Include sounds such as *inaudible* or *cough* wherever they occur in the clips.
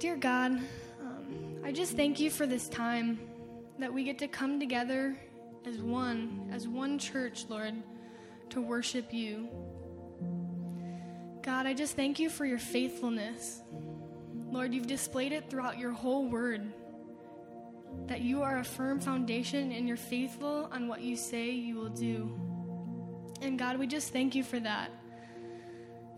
Dear God, um, I just thank you for this time that we get to come together as one, as one church, Lord, to worship you. God, I just thank you for your faithfulness. Lord, you've displayed it throughout your whole word that you are a firm foundation and you're faithful on what you say you will do. And God, we just thank you for that.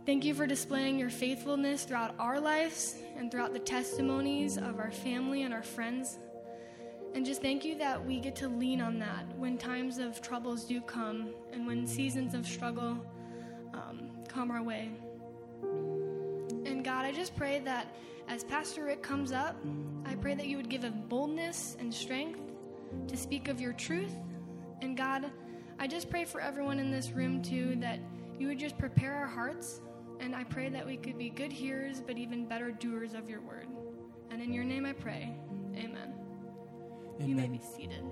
Thank you for displaying your faithfulness throughout our lives and throughout the testimonies of our family and our friends. And just thank you that we get to lean on that when times of troubles do come and when seasons of struggle um, come our way. And God, I just pray that as Pastor Rick comes up, I pray that you would give him boldness and strength to speak of your truth. And God, I just pray for everyone in this room too that you would just prepare our hearts and I pray that we could be good hearers, but even better doers of your word. And in your name I pray. Amen. Amen. You may be seated.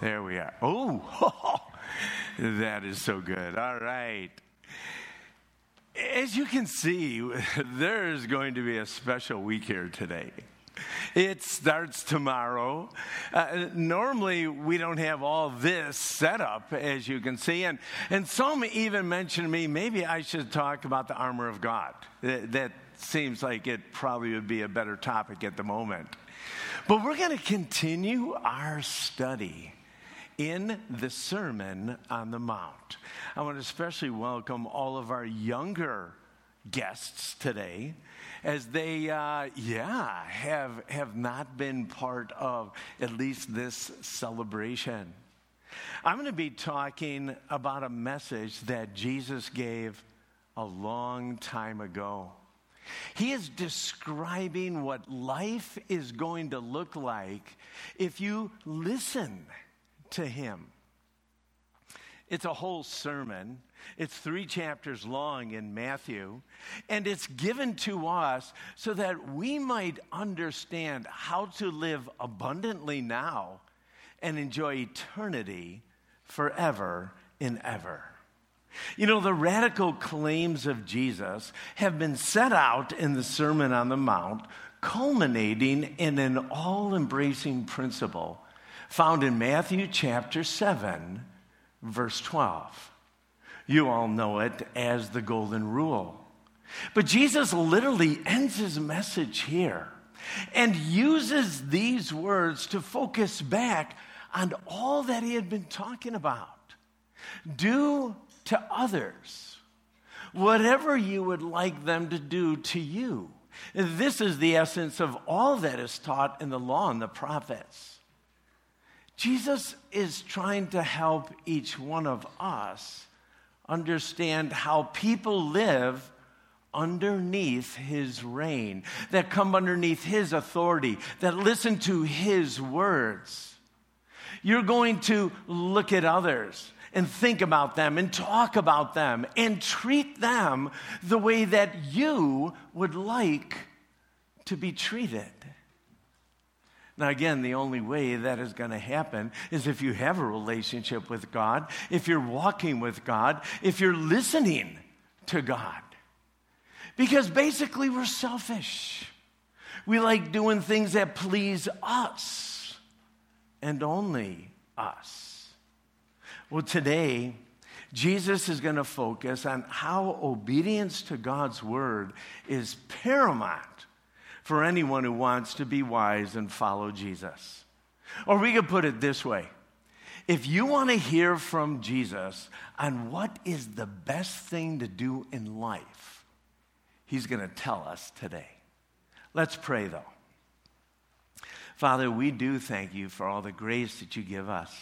There we are. Oh, *laughs* that is so good. All right. As you can see, *laughs* there is going to be a special week here today. It starts tomorrow. Uh, normally, we don't have all this set up, as you can see. And, and some even mentioned to me, maybe I should talk about the armor of God. That, that seems like it probably would be a better topic at the moment. But we're going to continue our study in the Sermon on the Mount. I want to especially welcome all of our younger guests today as they uh, yeah have have not been part of at least this celebration i'm going to be talking about a message that jesus gave a long time ago he is describing what life is going to look like if you listen to him. It's a whole sermon. It's three chapters long in Matthew, and it's given to us so that we might understand how to live abundantly now and enjoy eternity forever and ever. You know, the radical claims of Jesus have been set out in the Sermon on the Mount, culminating in an all embracing principle found in Matthew chapter 7, verse 12. You all know it as the Golden Rule. But Jesus literally ends his message here and uses these words to focus back on all that he had been talking about. Do to others whatever you would like them to do to you. This is the essence of all that is taught in the law and the prophets. Jesus is trying to help each one of us understand how people live underneath his reign, that come underneath his authority, that listen to his words. You're going to look at others and think about them and talk about them and treat them the way that you would like to be treated. Now, again, the only way that is going to happen is if you have a relationship with God, if you're walking with God, if you're listening to God. Because basically, we're selfish. We like doing things that please us and only us. Well, today, Jesus is going to focus on how obedience to God's word is paramount for anyone who wants to be wise and follow Jesus. Or we could put it this way if you want to hear from Jesus on what is the best thing to do in life, he's going to tell us today. Let's pray, though. Father, we do thank you for all the grace that you give us.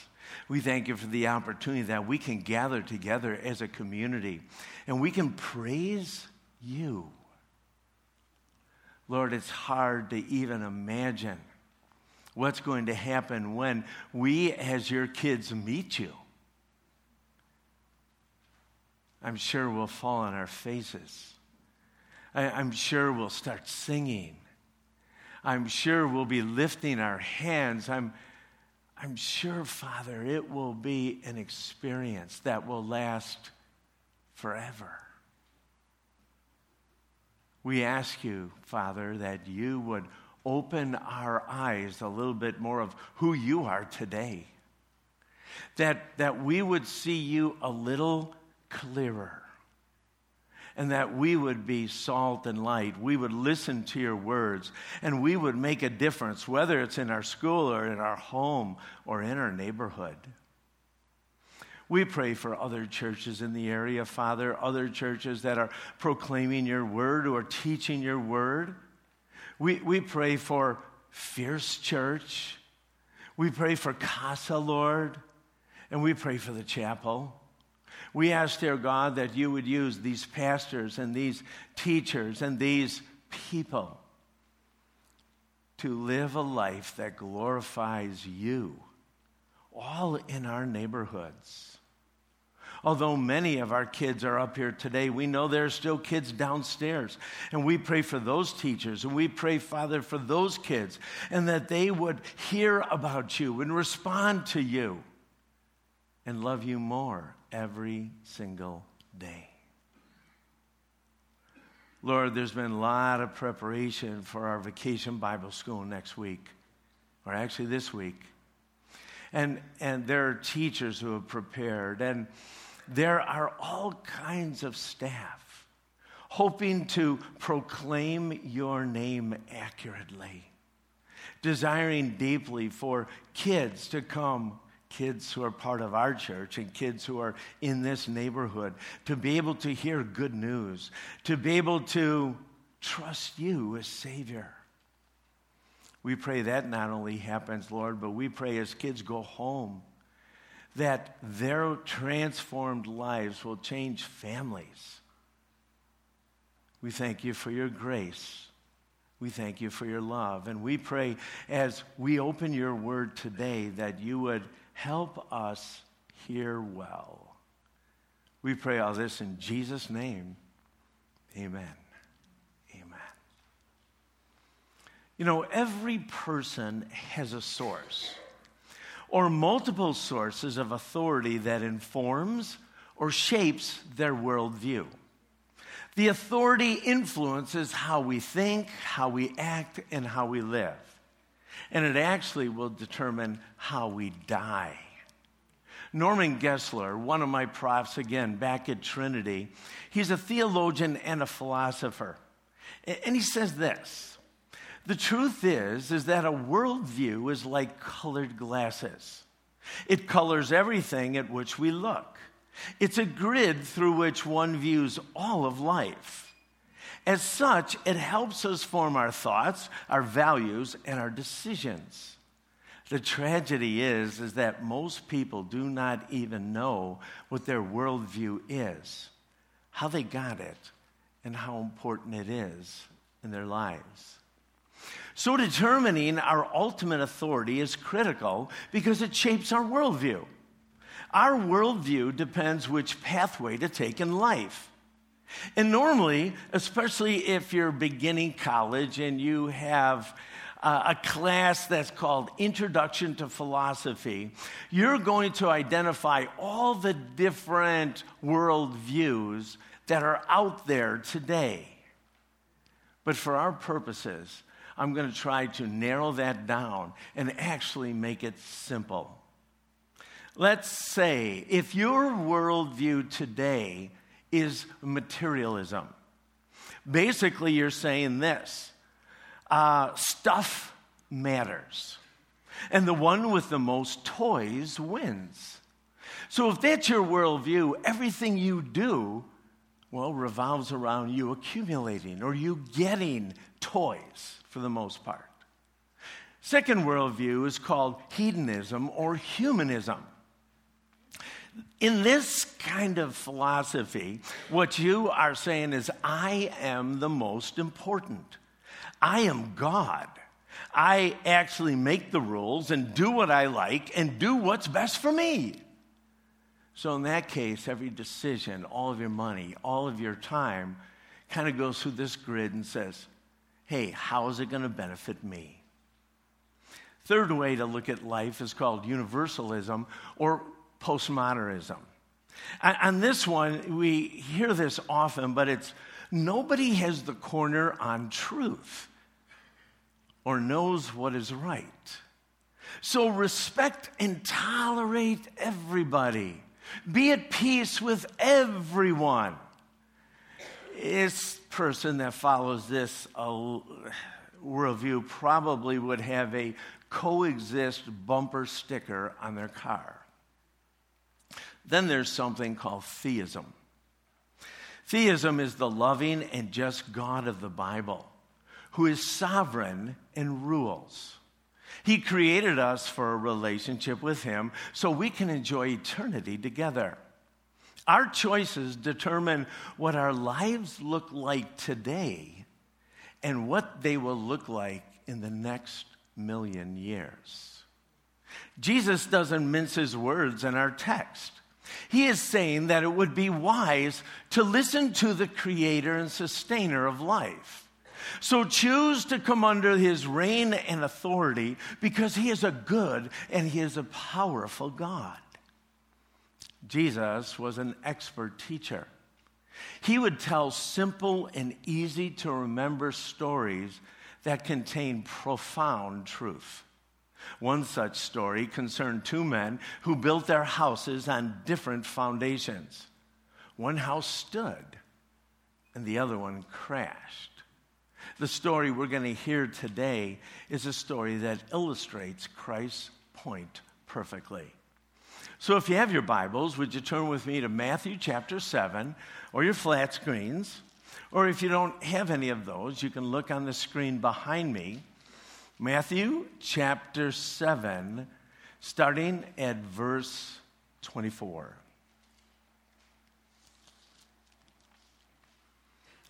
We thank you for the opportunity that we can gather together as a community and we can praise you. Lord, it's hard to even imagine what's going to happen when we, as your kids, meet you. I'm sure we'll fall on our faces. I, am sure we'll start singing. I'm sure we'll be lifting our hands. I'm, I'm sure, Father, it will be an experience that will last forever. We ask you, Father, that you would open our eyes a little bit more of who you are today. That, that we would see you a little clearer and that we would be salt and light. We would listen to your words and we would make a difference, whether it's in our school or in our home or in our neighborhood. We pray for other churches in the area, Father, other churches that are proclaiming your word or teaching your word. We, we pray for Fierce Church. We pray for Casa, Lord. And we pray for the chapel. We ask, dear God, that you would use these pastors and these teachers and these people to live a life that glorifies you, all in our neighborhoods. Although many of our kids are up here today, we know there are still kids downstairs. And we pray for those teachers and we pray, Father, for those kids and that they would hear about you and respond to you and love you more every single day. Lord, there's been a lot of preparation for our vacation Bible school next week, or actually this week. And, and there are teachers who have prepared, and there are all kinds of staff hoping to proclaim your name accurately, desiring deeply for kids to come kids who are part of our church and kids who are in this neighborhood to be able to hear good news, to be able to trust you as Savior. We pray that not only happens, Lord, but we pray as kids go home that their transformed lives will change families. We thank you for your grace. We thank you for your love. And we pray as we open your word today that you would Help us hear well. We pray all this in Jesus' name. Amen. Amen. You know, every person has a source or multiple sources of authority that informs or shapes their worldview. The authority influences how we think, how we act, and how we live and it actually will determine how we die. Norman Geisler, one of my profs again back at Trinity, he's a theologian and a philosopher. And he says this The truth is, is that a worldview is like colored glasses. It colors everything at which we look. It's a grid through which one views all of life. As such, it helps us form our thoughts, our values, and our decisions. The tragedy is, is that most people do not even know what their worldview is, how they got it, and how important it is in their lives. So, determining our ultimate authority is critical because it shapes our worldview. Our worldview depends which pathway to take in life. And normally, especially if you're beginning college and you have uh, a class that's called Introduction to Philosophy, you're going to identify all the different worldviews that are out there today. But for our purposes, I'm going to try to narrow that down and actually make it simple. Let's say if your worldview today is materialism, basically you're saying this uh, stuff matters. And the one with the most toys wins. So if that's your worldview, everything you do, well, revolves around you accumulating or you getting toys for the most part. Second worldview is called hedonism or humanism. In this kind of philosophy, what you are saying is, I am the most important. I am God. I actually make the rules and do what I like and do what's best for me. So, in that case, every decision, all of your money, all of your time kind of goes through this grid and says, hey, how is it going to benefit me? Third way to look at life is called universalism or postmodernism. On this one, we hear this often, but it's nobody has the corner on truth or knows what is right. So respect and tolerate everybody. Be at peace with everyone. This person that follows this uh, worldview probably would have a coexist bumper sticker on their car. Then there's something called theism. Theism is the loving and just God of the Bible who is sovereign and rules. He created us for a relationship with Him so we can enjoy eternity together. Our choices determine what our lives look like today and what they will look like in the next million years. Jesus doesn't mince his words in our text. He is saying that it would be wise to listen to the creator and sustainer of life so choose to come under his reign and authority because he is a good and he is a powerful God. Jesus was an expert teacher. He would tell simple and easy to remember stories that contain profound truth. One such story concerned two men who built their houses on different foundations. One house stood, and the other one crashed. The story we're going to hear today is a story that illustrates Christ's point perfectly. So if you have your Bibles, would you turn with me to Matthew chapter 7 or your flat screens? Or if you don't have any of those, you can look on the screen behind me. Matthew chapter 7, starting at verse 24.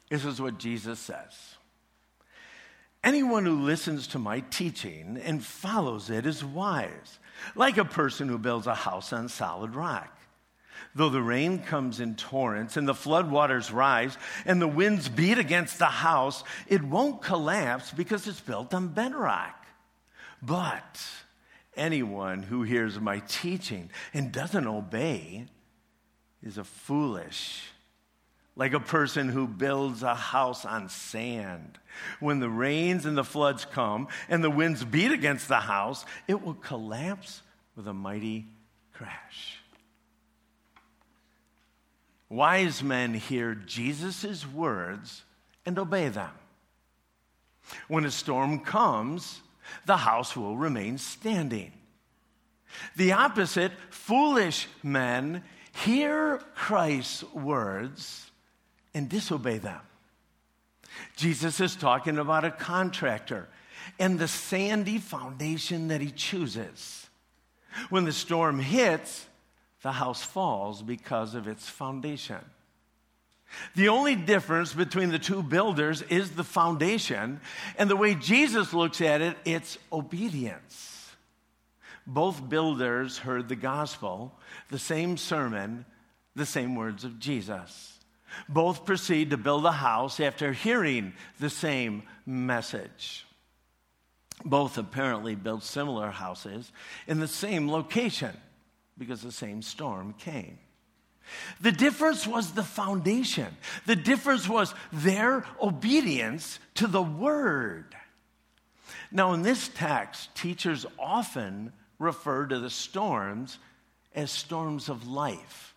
This is what Jesus says. Anyone who listens to my teaching and follows it is wise, like a person who builds a house on solid rock. Though the rain comes in torrents and the floodwaters rise and the winds beat against the house, it won't collapse because it's built on bedrock. But anyone who hears my teaching and doesn't obey is a foolish like a person who builds a house on sand. When the rains and the floods come and the winds beat against the house, it will collapse with a mighty crash. Wise men hear Jesus' words and obey them. When a storm comes, the house will remain standing. The opposite, foolish men hear Christ's words and disobey them. Jesus is talking about a contractor and the sandy foundation that he chooses. When the storm hits, the house falls because of its foundation. The only difference between the two builders is the foundation, and the way Jesus looks at it, it's obedience. Both builders heard the gospel, the same sermon, the same words of Jesus. Both proceed to build a house after hearing the same message. Both apparently built similar houses in the same location because the same storm came. The difference was the foundation. The difference was their obedience to the word. Now, in this text, teachers often refer to the storms as storms of life.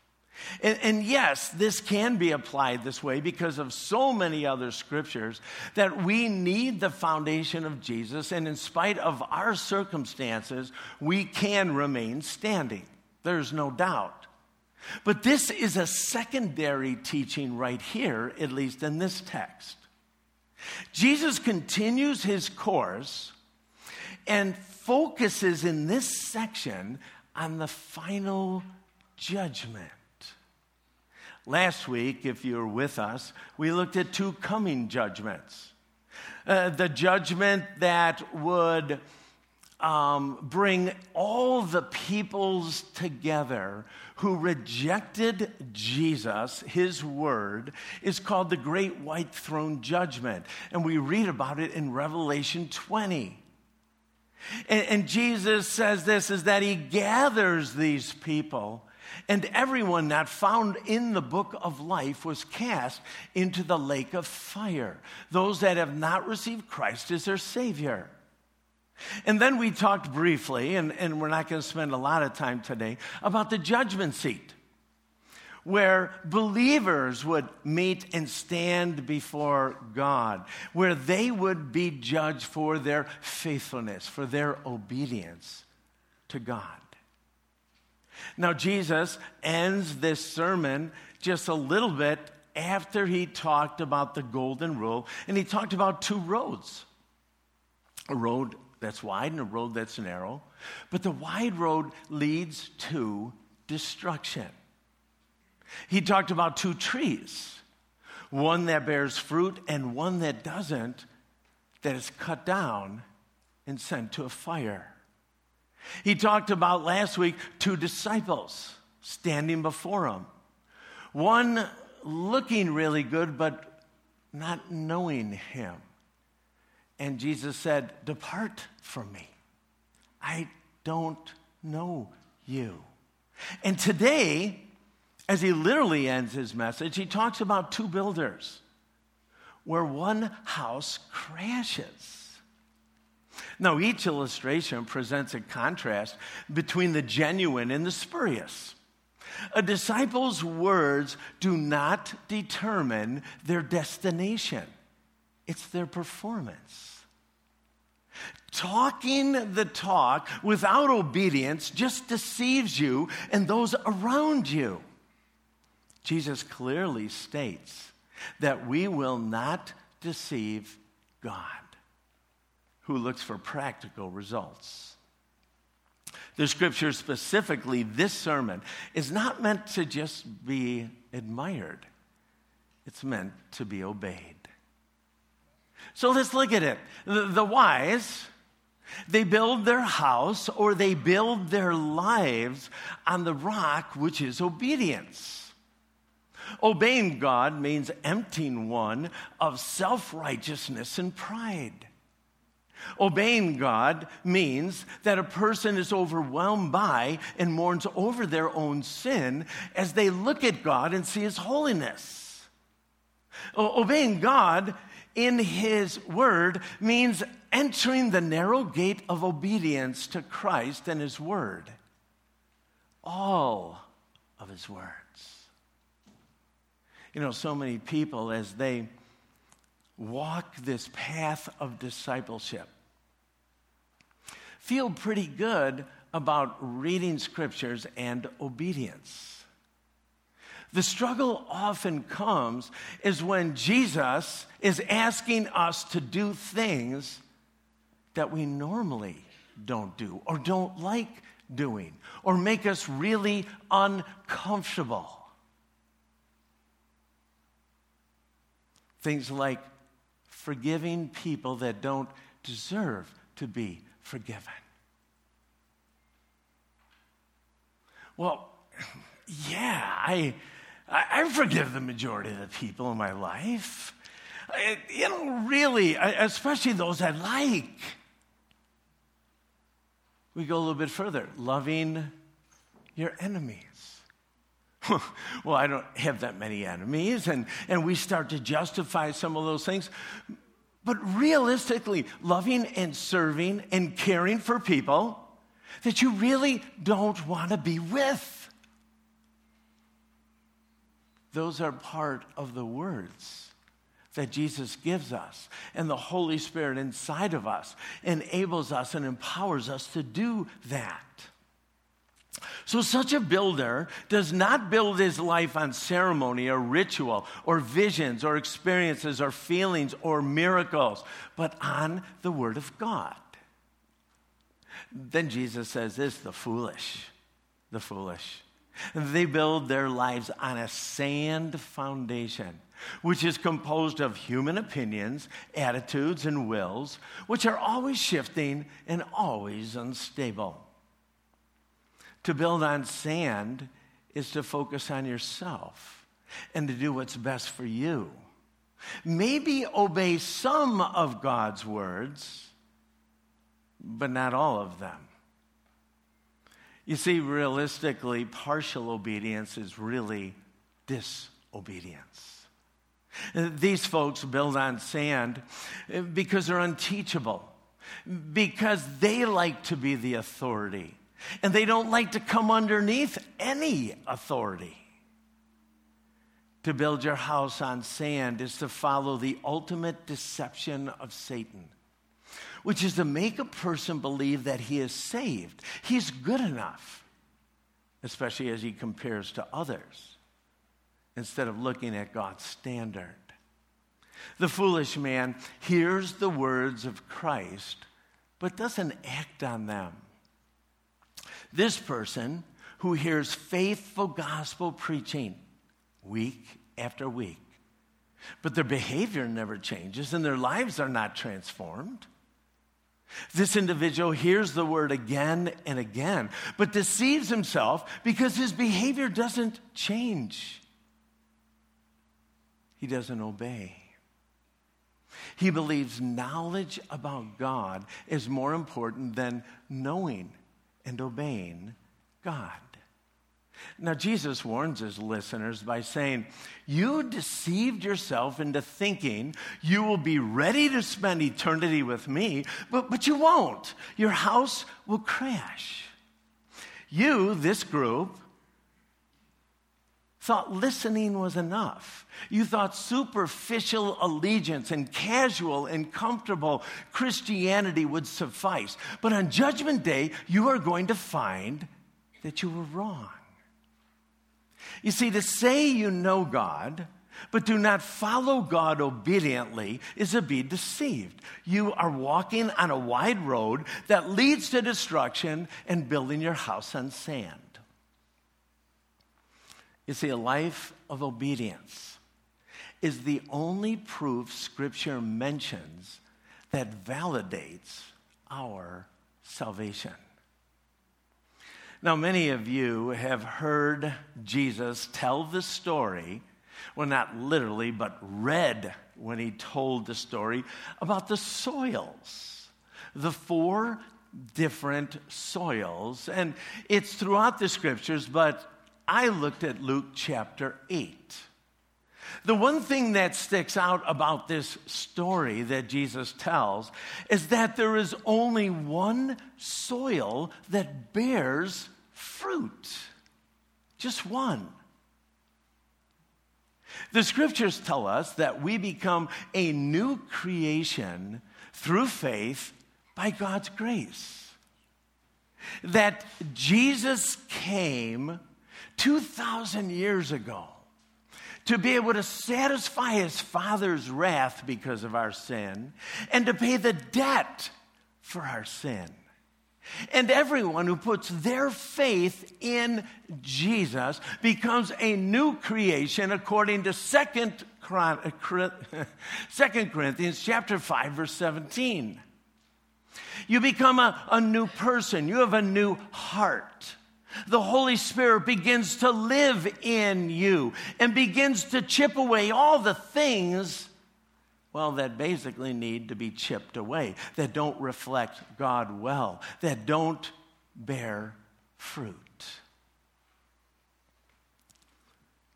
And, and, yes, this can be applied this way because of so many other scriptures that we need the foundation of Jesus, and in spite of our circumstances, we can remain standing. There's no doubt. But this is a secondary teaching right here, at least in this text. Jesus continues his course and focuses in this section on the final judgment. Last week, if you were with us, we looked at two coming judgments. Uh, the judgment that would um, bring all the peoples together who rejected Jesus, his word, is called the Great White Throne Judgment. And we read about it in Revelation 20. And, and Jesus says this is that he gathers these people and everyone not found in the book of life was cast into the lake of fire. Those that have not received Christ as their Savior. And then we talked briefly, and, and we're not going to spend a lot of time today, about the judgment seat, where believers would meet and stand before God, where they would be judged for their faithfulness, for their obedience to God. Now, Jesus ends this sermon just a little bit after he talked about the golden rule, and he talked about two roads a road that's wide and a road that's narrow. But the wide road leads to destruction. He talked about two trees one that bears fruit and one that doesn't, that is cut down and sent to a fire. He talked about last week two disciples standing before him. One looking really good, but not knowing him. And Jesus said, Depart from me. I don't know you. And today, as he literally ends his message, he talks about two builders where one house crashes. Now, each illustration presents a contrast between the genuine and the spurious. A disciple's words do not determine their destination, it's their performance. Talking the talk without obedience just deceives you and those around you. Jesus clearly states that we will not deceive God who looks for practical results. The scripture, specifically this sermon, is not meant to just be admired, it's meant to be obeyed. So let's look at it. The, the wise, they build their house or they build their lives on the rock, which is obedience. Obeying God means emptying one of self righteousness and pride. Obeying God means that a person is overwhelmed by and mourns over their own sin as they look at God and see His holiness. Obeying God in His Word means entering the narrow gate of obedience to Christ and His Word. All of His words. You know, so many people, as they walk this path of discipleship. Feel pretty good about reading scriptures and obedience. The struggle often comes is when Jesus is asking us to do things that we normally don't do or don't like doing or make us really uncomfortable. Things like forgiving people that don't deserve to be forgiven. Well, yeah, I, I forgive the majority of the people in my life. I, you know, really, especially those I like. We go a little bit further loving your enemies. *laughs* well, I don't have that many enemies. And, and we start to justify some of those things. But realistically, loving and serving and caring for people that you really don't want to be with. Those are part of the words that Jesus gives us. And the Holy Spirit inside of us enables us and empowers us to do that. So, such a builder does not build his life on ceremony or ritual or visions or experiences or feelings or miracles, but on the Word of God. Then Jesus says this the foolish, the foolish. They build their lives on a sand foundation, which is composed of human opinions, attitudes, and wills, which are always shifting and always unstable. To build on sand is to focus on yourself and to do what's best for you. Maybe obey some of God's words, but not all of them. You see, realistically, partial obedience is really disobedience. These folks build on sand because they're unteachable, because they like to be the authority, and they don't like to come underneath any authority. To build your house on sand is to follow the ultimate deception of Satan which is to make a person believe that he is saved. He's good enough, especially as he compares to others, instead of looking at God's standard. The foolish man hears the words of Christ, but doesn't act on them. This person who hears faithful gospel preaching week after week, but their behavior never changes and their lives are not transformed. This individual hears the word again and again, but deceives himself because his behavior doesn't change. He doesn't obey. He believes knowledge about God is more important than knowing and obeying God. Now, Jesus warns his listeners by saying, You deceived yourself into thinking you will be ready to spend eternity with me, but, but you won't. Your house will crash. You, this group, thought listening was enough. You thought superficial allegiance and casual and comfortable Christianity would suffice. But on Judgment Day, you are going to find that you were wrong. You see, to say you know God, but do not follow God obediently is to be deceived. You are walking on a wide road that leads to destruction and building your house on sand. You see, a life of obedience is the only proof Scripture mentions that validates our salvation. Now, many of you have heard Jesus tell the story, well, not literally, but read when he told the story about the soils, the four different soils. And it's throughout the scriptures, but I looked at Luke chapter 8. The one thing that sticks out about this story that Jesus tells is that there is only one soil that bears fruit. Just one. The scriptures tell us that we become a new creation through faith by God's grace. That Jesus came 2,000 years ago to be able to satisfy his Father's wrath because of our sin and to pay the debt for our sin. And everyone who puts their faith in Jesus becomes a new creation according to 2 uh, *laughs* Corinthians chapter 5 verse 17. You become a, a new person. You have a new heart. The Holy Spirit begins to live in you and begins to chip away all the things well, that basically need to be chipped away, that don't reflect God well, that don't bear fruit.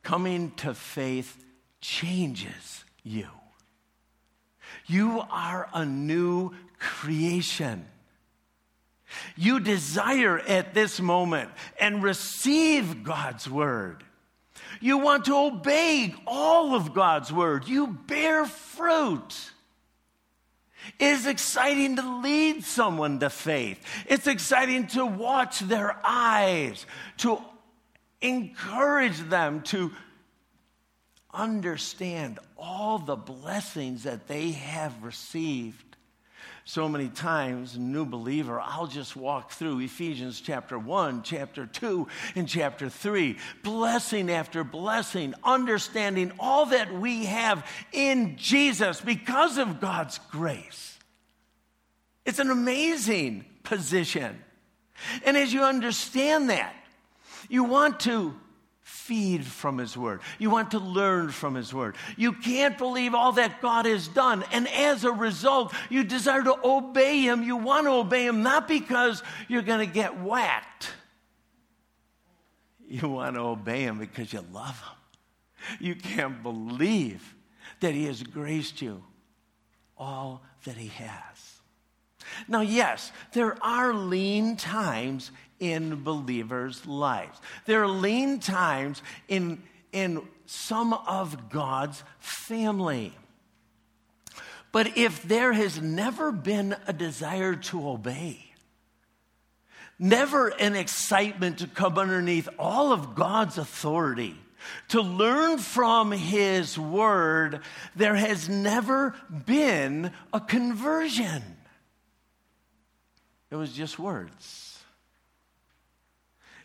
coming to faith changes you. You are a new creation. You desire at this moment and receive God's word. You want to obey all of God's word. You bear fruit. It is exciting to lead someone to faith. It's exciting to watch their eyes, to encourage them to understand all the blessings that they have received so many times, new believer, I'll just walk through Ephesians chapter 1, chapter 2, and chapter 3. Blessing after blessing, understanding all that we have in Jesus because of God's grace. It's an amazing position. And as you understand that, you want to feed from His Word. You want to learn from His Word. You can't believe all that God has done. And as a result, you desire to obey Him. You want to obey Him not because you're going to get whacked. You want to obey Him because you love Him. You can't believe that He has graced you all that He has. Now, yes, there are lean times in believers' lives. There are lean times in, in some of God's family. But if there has never been a desire to obey, never an excitement to come underneath all of God's authority, to learn from His Word, there has never been a conversion. It was just words.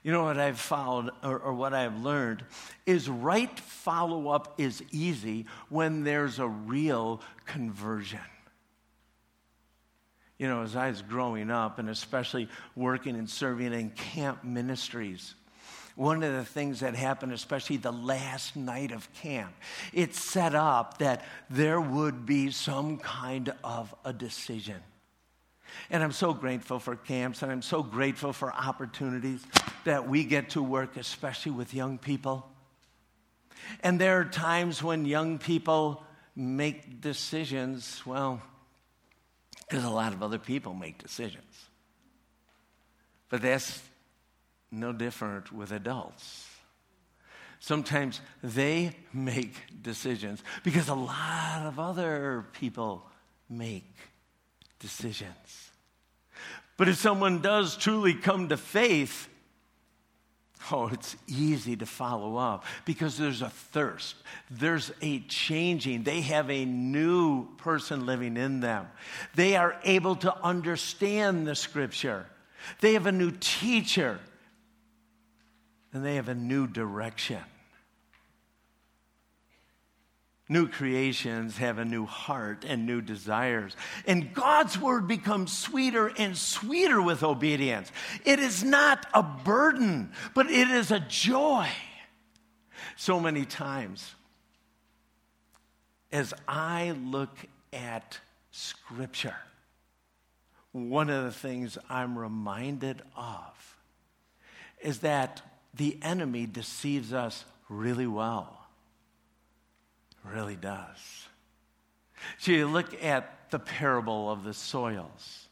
You know what I've found or, or what I've learned is right follow up is easy when there's a real conversion. You know, as I was growing up and especially working and serving in camp ministries, one of the things that happened, especially the last night of camp, it set up that there would be some kind of a decision. And I'm so grateful for camps and I'm so grateful for opportunities that we get to work, especially with young people. And there are times when young people make decisions, well, because a lot of other people make decisions. But that's no different with adults. Sometimes they make decisions because a lot of other people make decisions. But if someone does truly come to faith, Oh, it's easy to follow up because there's a thirst. There's a changing. They have a new person living in them. They are able to understand the scripture. They have a new teacher. And they have a new direction. New creations have a new heart and new desires. And God's word becomes sweeter and sweeter with obedience. It is not a burden, but it is a joy. So many times, as I look at Scripture, one of the things I'm reminded of is that the enemy deceives us really well really does. So you look at the parable of the soils.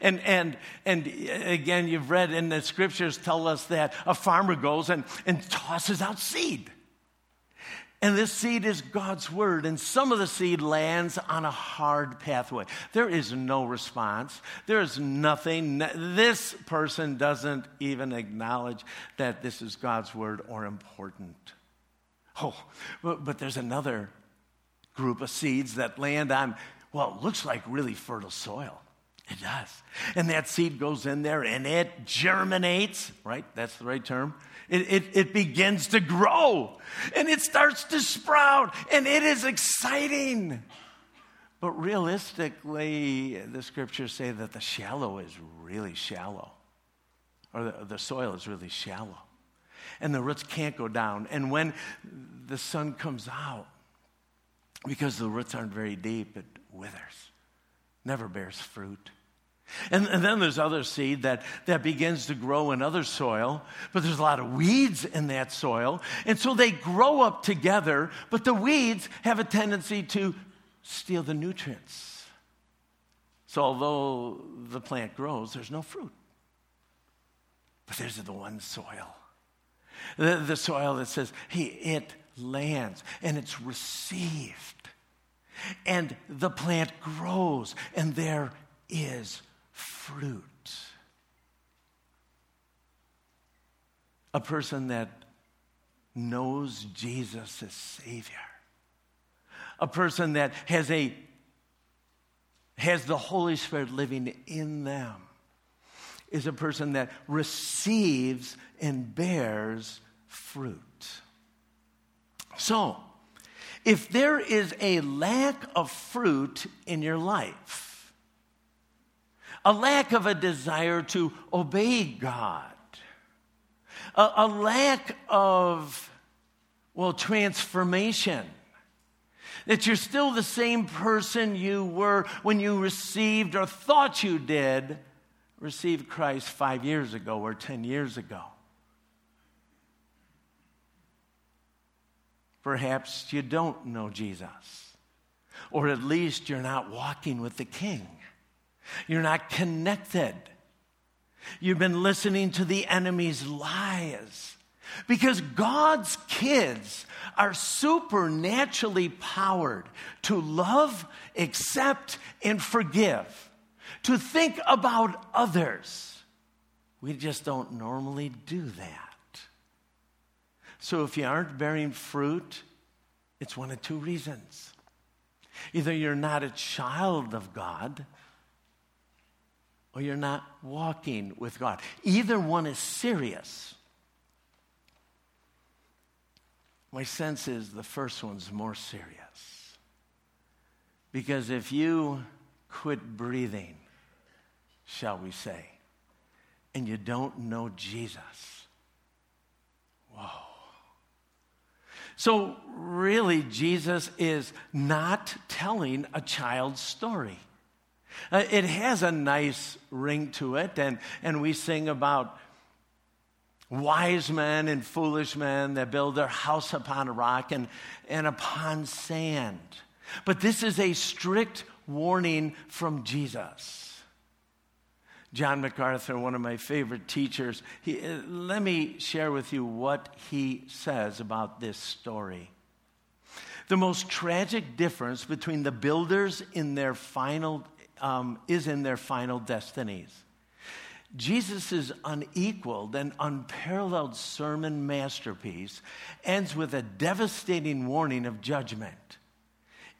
And, and, and again, you've read in the scriptures tell us that a farmer goes and, and tosses out seed. And this seed is God's word, and some of the seed lands on a hard pathway. There is no response. There is nothing. This person doesn't even acknowledge that this is God's word or important. Oh, but, there's another group of seeds that land on, well, it looks like really fertile soil. It does. And that seed goes in there and it germinates, right? That's the right term. It, it, it, begins to grow and it starts to sprout and it is exciting. But realistically, the scriptures say that the shallow is really shallow, or the, the soil is really shallow and the roots can't go down. And when the sun comes out, because the roots aren't very deep, it withers, never bears fruit. And, and, then there's other seed that, that begins to grow in other soil, but there's a lot of weeds in that soil. And so they grow up together, but the weeds have a tendency to steal the nutrients. So although the plant grows, there's no fruit. But there's the one soil. The, the soil that says, hey, it lands and it's received. And the plant grows and there is fruit. A person that knows Jesus as Savior. A person that has a has the Holy Spirit living in them is a person that receives and bears fruit. So, if there is a lack of fruit in your life, a lack of a desire to obey God, a, a lack of, well, transformation, that you're still the same person you were when you received or thought you did receive Christ five years ago or 10 years ago. Perhaps you don't know Jesus, or at least you're not walking with the King. You're not connected. You've been listening to the enemy's lies. Because God's kids are supernaturally powered to love, accept, and forgive, to think about others. We just don't normally do that. So if you aren't bearing fruit, it's one of two reasons. Either you're not a child of God, or you're not walking with God. Either one is serious. My sense is the first one's more serious. Because if you quit breathing, shall we say, and you don't know Jesus, whoa. So, really, Jesus is not telling a child's story. Uh, it has a nice ring to it, and, and we sing about wise men and foolish men that build their house upon a rock and, and upon sand. But this is a strict warning from Jesus. John MacArthur, one of my favorite teachers, he, uh, let me share with you what he says about this story. The most tragic difference between the builders in their final um, is in their final destinies. Jesus' unequaled and unparalleled sermon masterpiece ends with a devastating warning of judgment.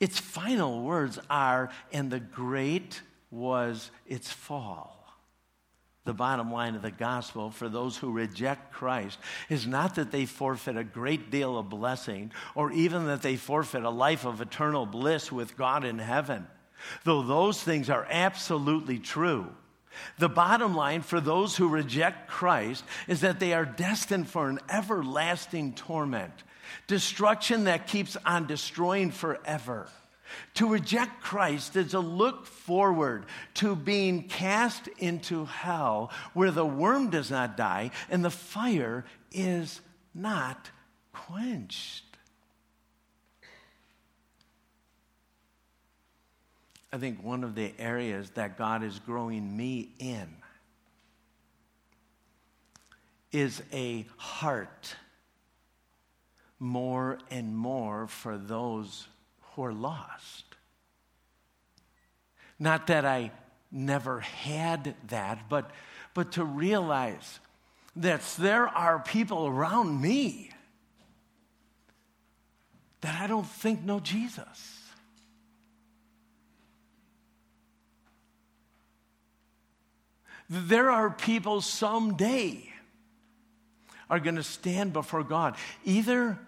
Its final words are, and the great was its fall the bottom line of the gospel for those who reject Christ is not that they forfeit a great deal of blessing or even that they forfeit a life of eternal bliss with God in heaven, though those things are absolutely true. The bottom line for those who reject Christ is that they are destined for an everlasting torment, destruction that keeps on destroying forever. To reject Christ is a look forward to being cast into hell where the worm does not die and the fire is not quenched. I think one of the areas that God is growing me in is a heart more and more for those who are lost. Not that I never had that, but, but to realize that there are people around me that I don't think know Jesus. There are people someday are going to stand before God, either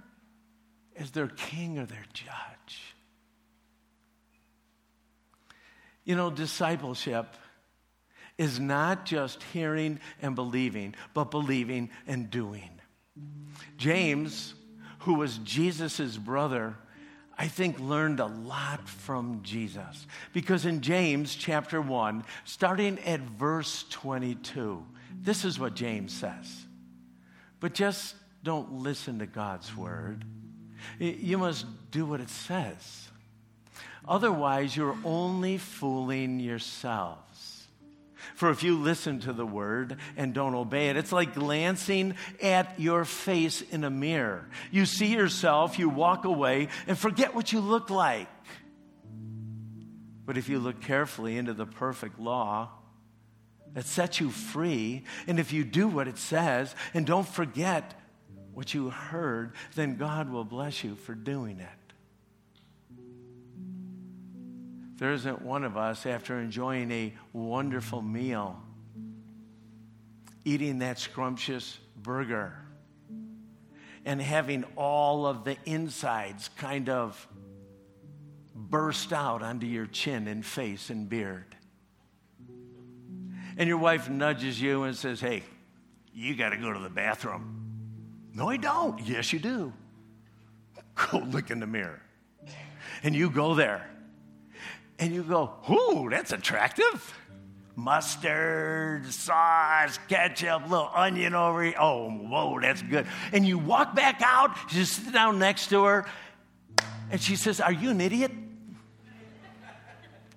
as their king or their judge. You know, discipleship is not just hearing and believing, but believing and doing. James, who was Jesus' brother, I think, learned a lot from Jesus. Because in James chapter 1, starting at verse 22, this is what James says. But just don't listen to God's word. You must do what it says. Otherwise, you're only fooling yourselves. For if you listen to the word and don't obey it, it's like glancing at your face in a mirror. You see yourself, you walk away, and forget what you look like. But if you look carefully into the perfect law that sets you free, and if you do what it says and don't forget what you heard, then God will bless you for doing it. There isn't one of us, after enjoying a wonderful meal, eating that scrumptious burger and having all of the insides kind of burst out onto your chin and face and beard. And your wife nudges you and says, Hey, you got to go to the bathroom. No, I don't. Yes, you do. *laughs* Go look in the mirror. And you go there and you go, Ooh, that's attractive. Mustard, sauce, ketchup, little onion over here. Oh, whoa, that's good. And you walk back out, you just sit down next to her, and she says, Are you an idiot? You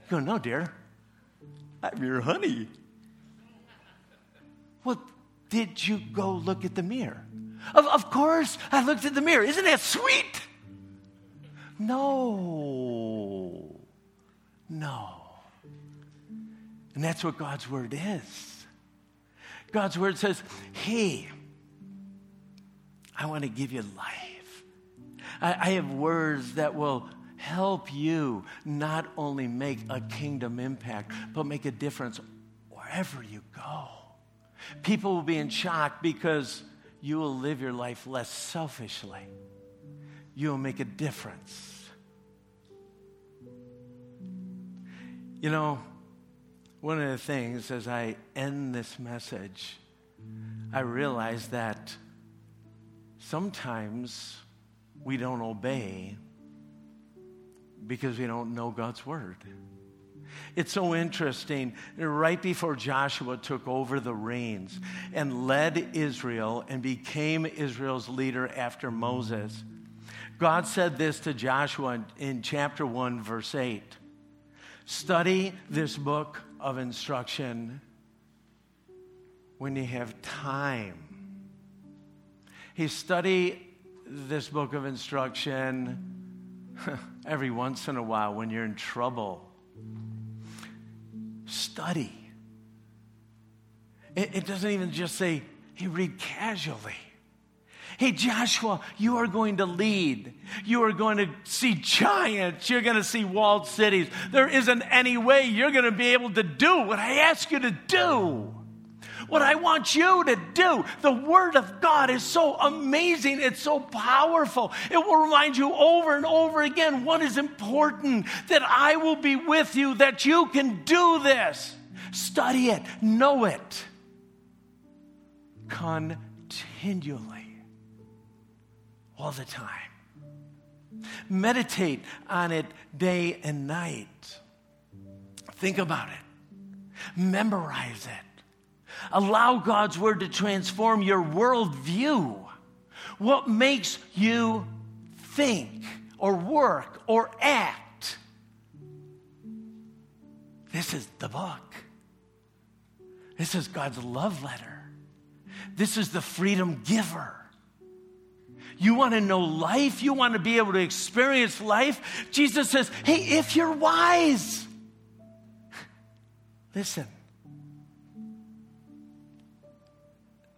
go, No, dear. I'm your honey. Well, did you go look at the mirror? Of, of course, I looked at the mirror. Isn't that sweet? No. No. And that's what God's word is. God's word says, hey, I want to give you life. I, I have words that will help you not only make a kingdom impact, but make a difference wherever you go. People will be in shock because you will live your life less selfishly. You will make a difference. You know, one of the things as I end this message, I realize that sometimes we don't obey because we don't know God's word. It's so interesting. Right before Joshua took over the reins and led Israel and became Israel's leader after Moses, God said this to Joshua in chapter 1, verse 8 Study this book of instruction when you have time. He study this book of instruction *laughs* every once in a while when you're in trouble. Study. It, it doesn't even just say, hey, read casually. Hey, Joshua, you are going to lead. You are going to see giants. You're going to see walled cities. There isn't any way you're going to be able to do what I ask you to do. What I want you to do. The Word of God is so amazing. It's so powerful. It will remind you over and over again what is important that I will be with you, that you can do this. Study it, know it continually all the time. Meditate on it day and night. Think about it. Memorize it. Allow God's word to transform your worldview. What makes you think or work or act? This is the book. This is God's love letter. This is the freedom giver. You want to know life? You want to be able to experience life? Jesus says, hey, if you're wise, *laughs* listen.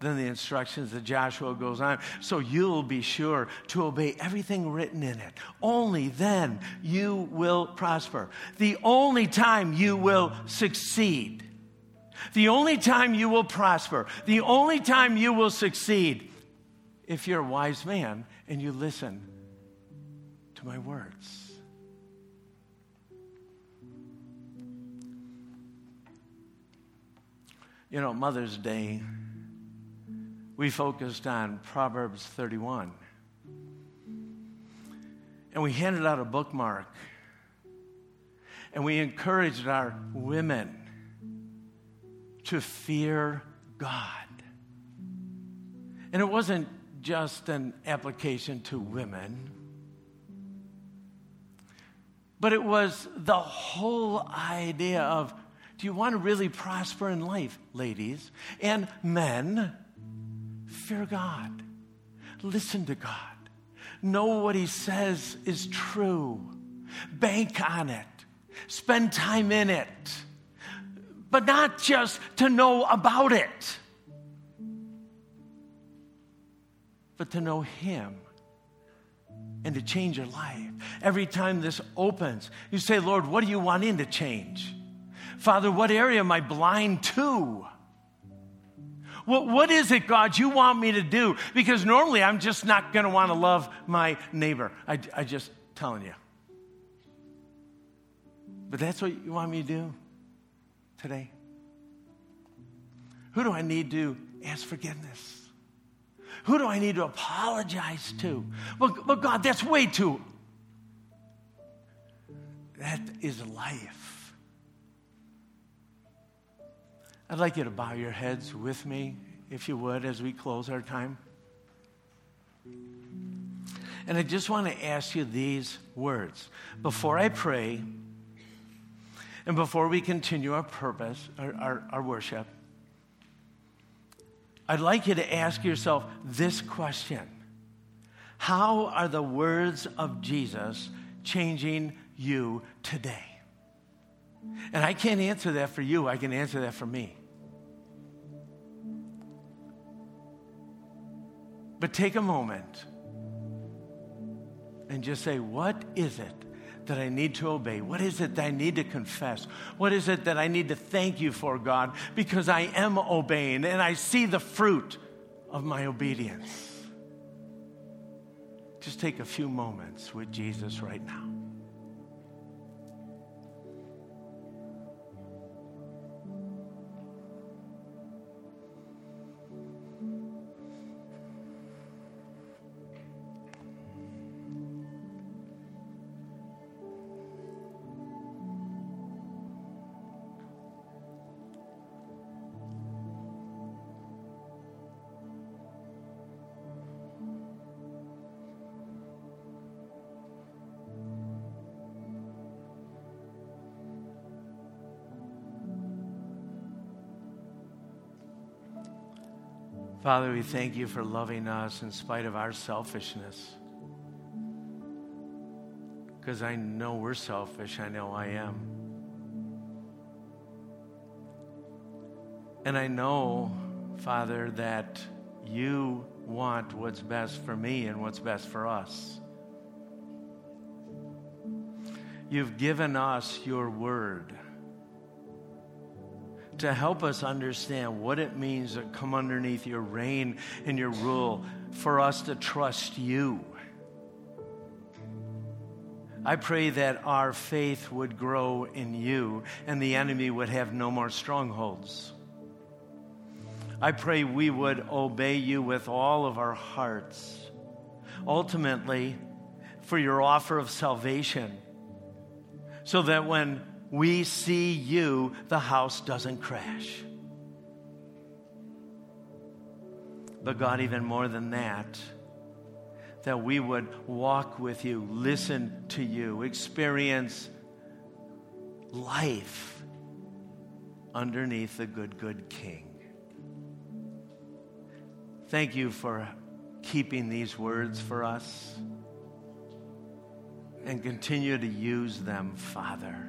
Then the instructions that Joshua goes on. So you'll be sure to obey everything written in it. Only then you will prosper. The only time you will succeed. The only time you will prosper. The only time you will succeed if you're a wise man and you listen to my words. You know, Mother's Day, we focused on Proverbs 31. And we handed out a bookmark. And we encouraged our women to fear God. And it wasn't just an application to women, but it was the whole idea of do you want to really prosper in life, ladies? And men? Fear God, listen to God, know what He says is true, bank on it, spend time in it, but not just to know about it but to know Him and to change your life. Every time this opens, you say, Lord, what do you want in to change? Father, what area am I blind to? What, what is it, God, you want me to do? Because normally I'm just not going to want to love my neighbor. I, I just telling you. But that's what you want me to do today. Who do I need to ask forgiveness? Who do I need to apologize to? But, but God, that's way too. That is life. I'd like you to bow your heads with me, if you would, as we close our time. And I just want to ask you these words. Before I pray, and before we continue our purpose, our, our, our worship, I'd like you to ask yourself this question How are the words of Jesus changing you today? And I can't answer that for you, I can answer that for me. But take a moment and just say, What is it that I need to obey? What is it that I need to confess? What is it that I need to thank you for, God? Because I am obeying and I see the fruit of my obedience. Just take a few moments with Jesus right now. Father, we thank you for loving us in spite of our selfishness. Because I know we're selfish, I know I am. And I know, Father, that you want what's best for me and what's best for us. You've given us your word to help us understand what it means to come underneath your reign and your rule, for us to trust you. I pray that our faith would grow in you and the enemy would have no more strongholds. I pray we would obey you with all of our hearts. Ultimately, for your offer of salvation, so that when we see you, the house doesn't crash. But God, even more than that, that we would walk with you, listen to you, experience life underneath the good, good King. Thank you for keeping these words for us and continue to use them, Father.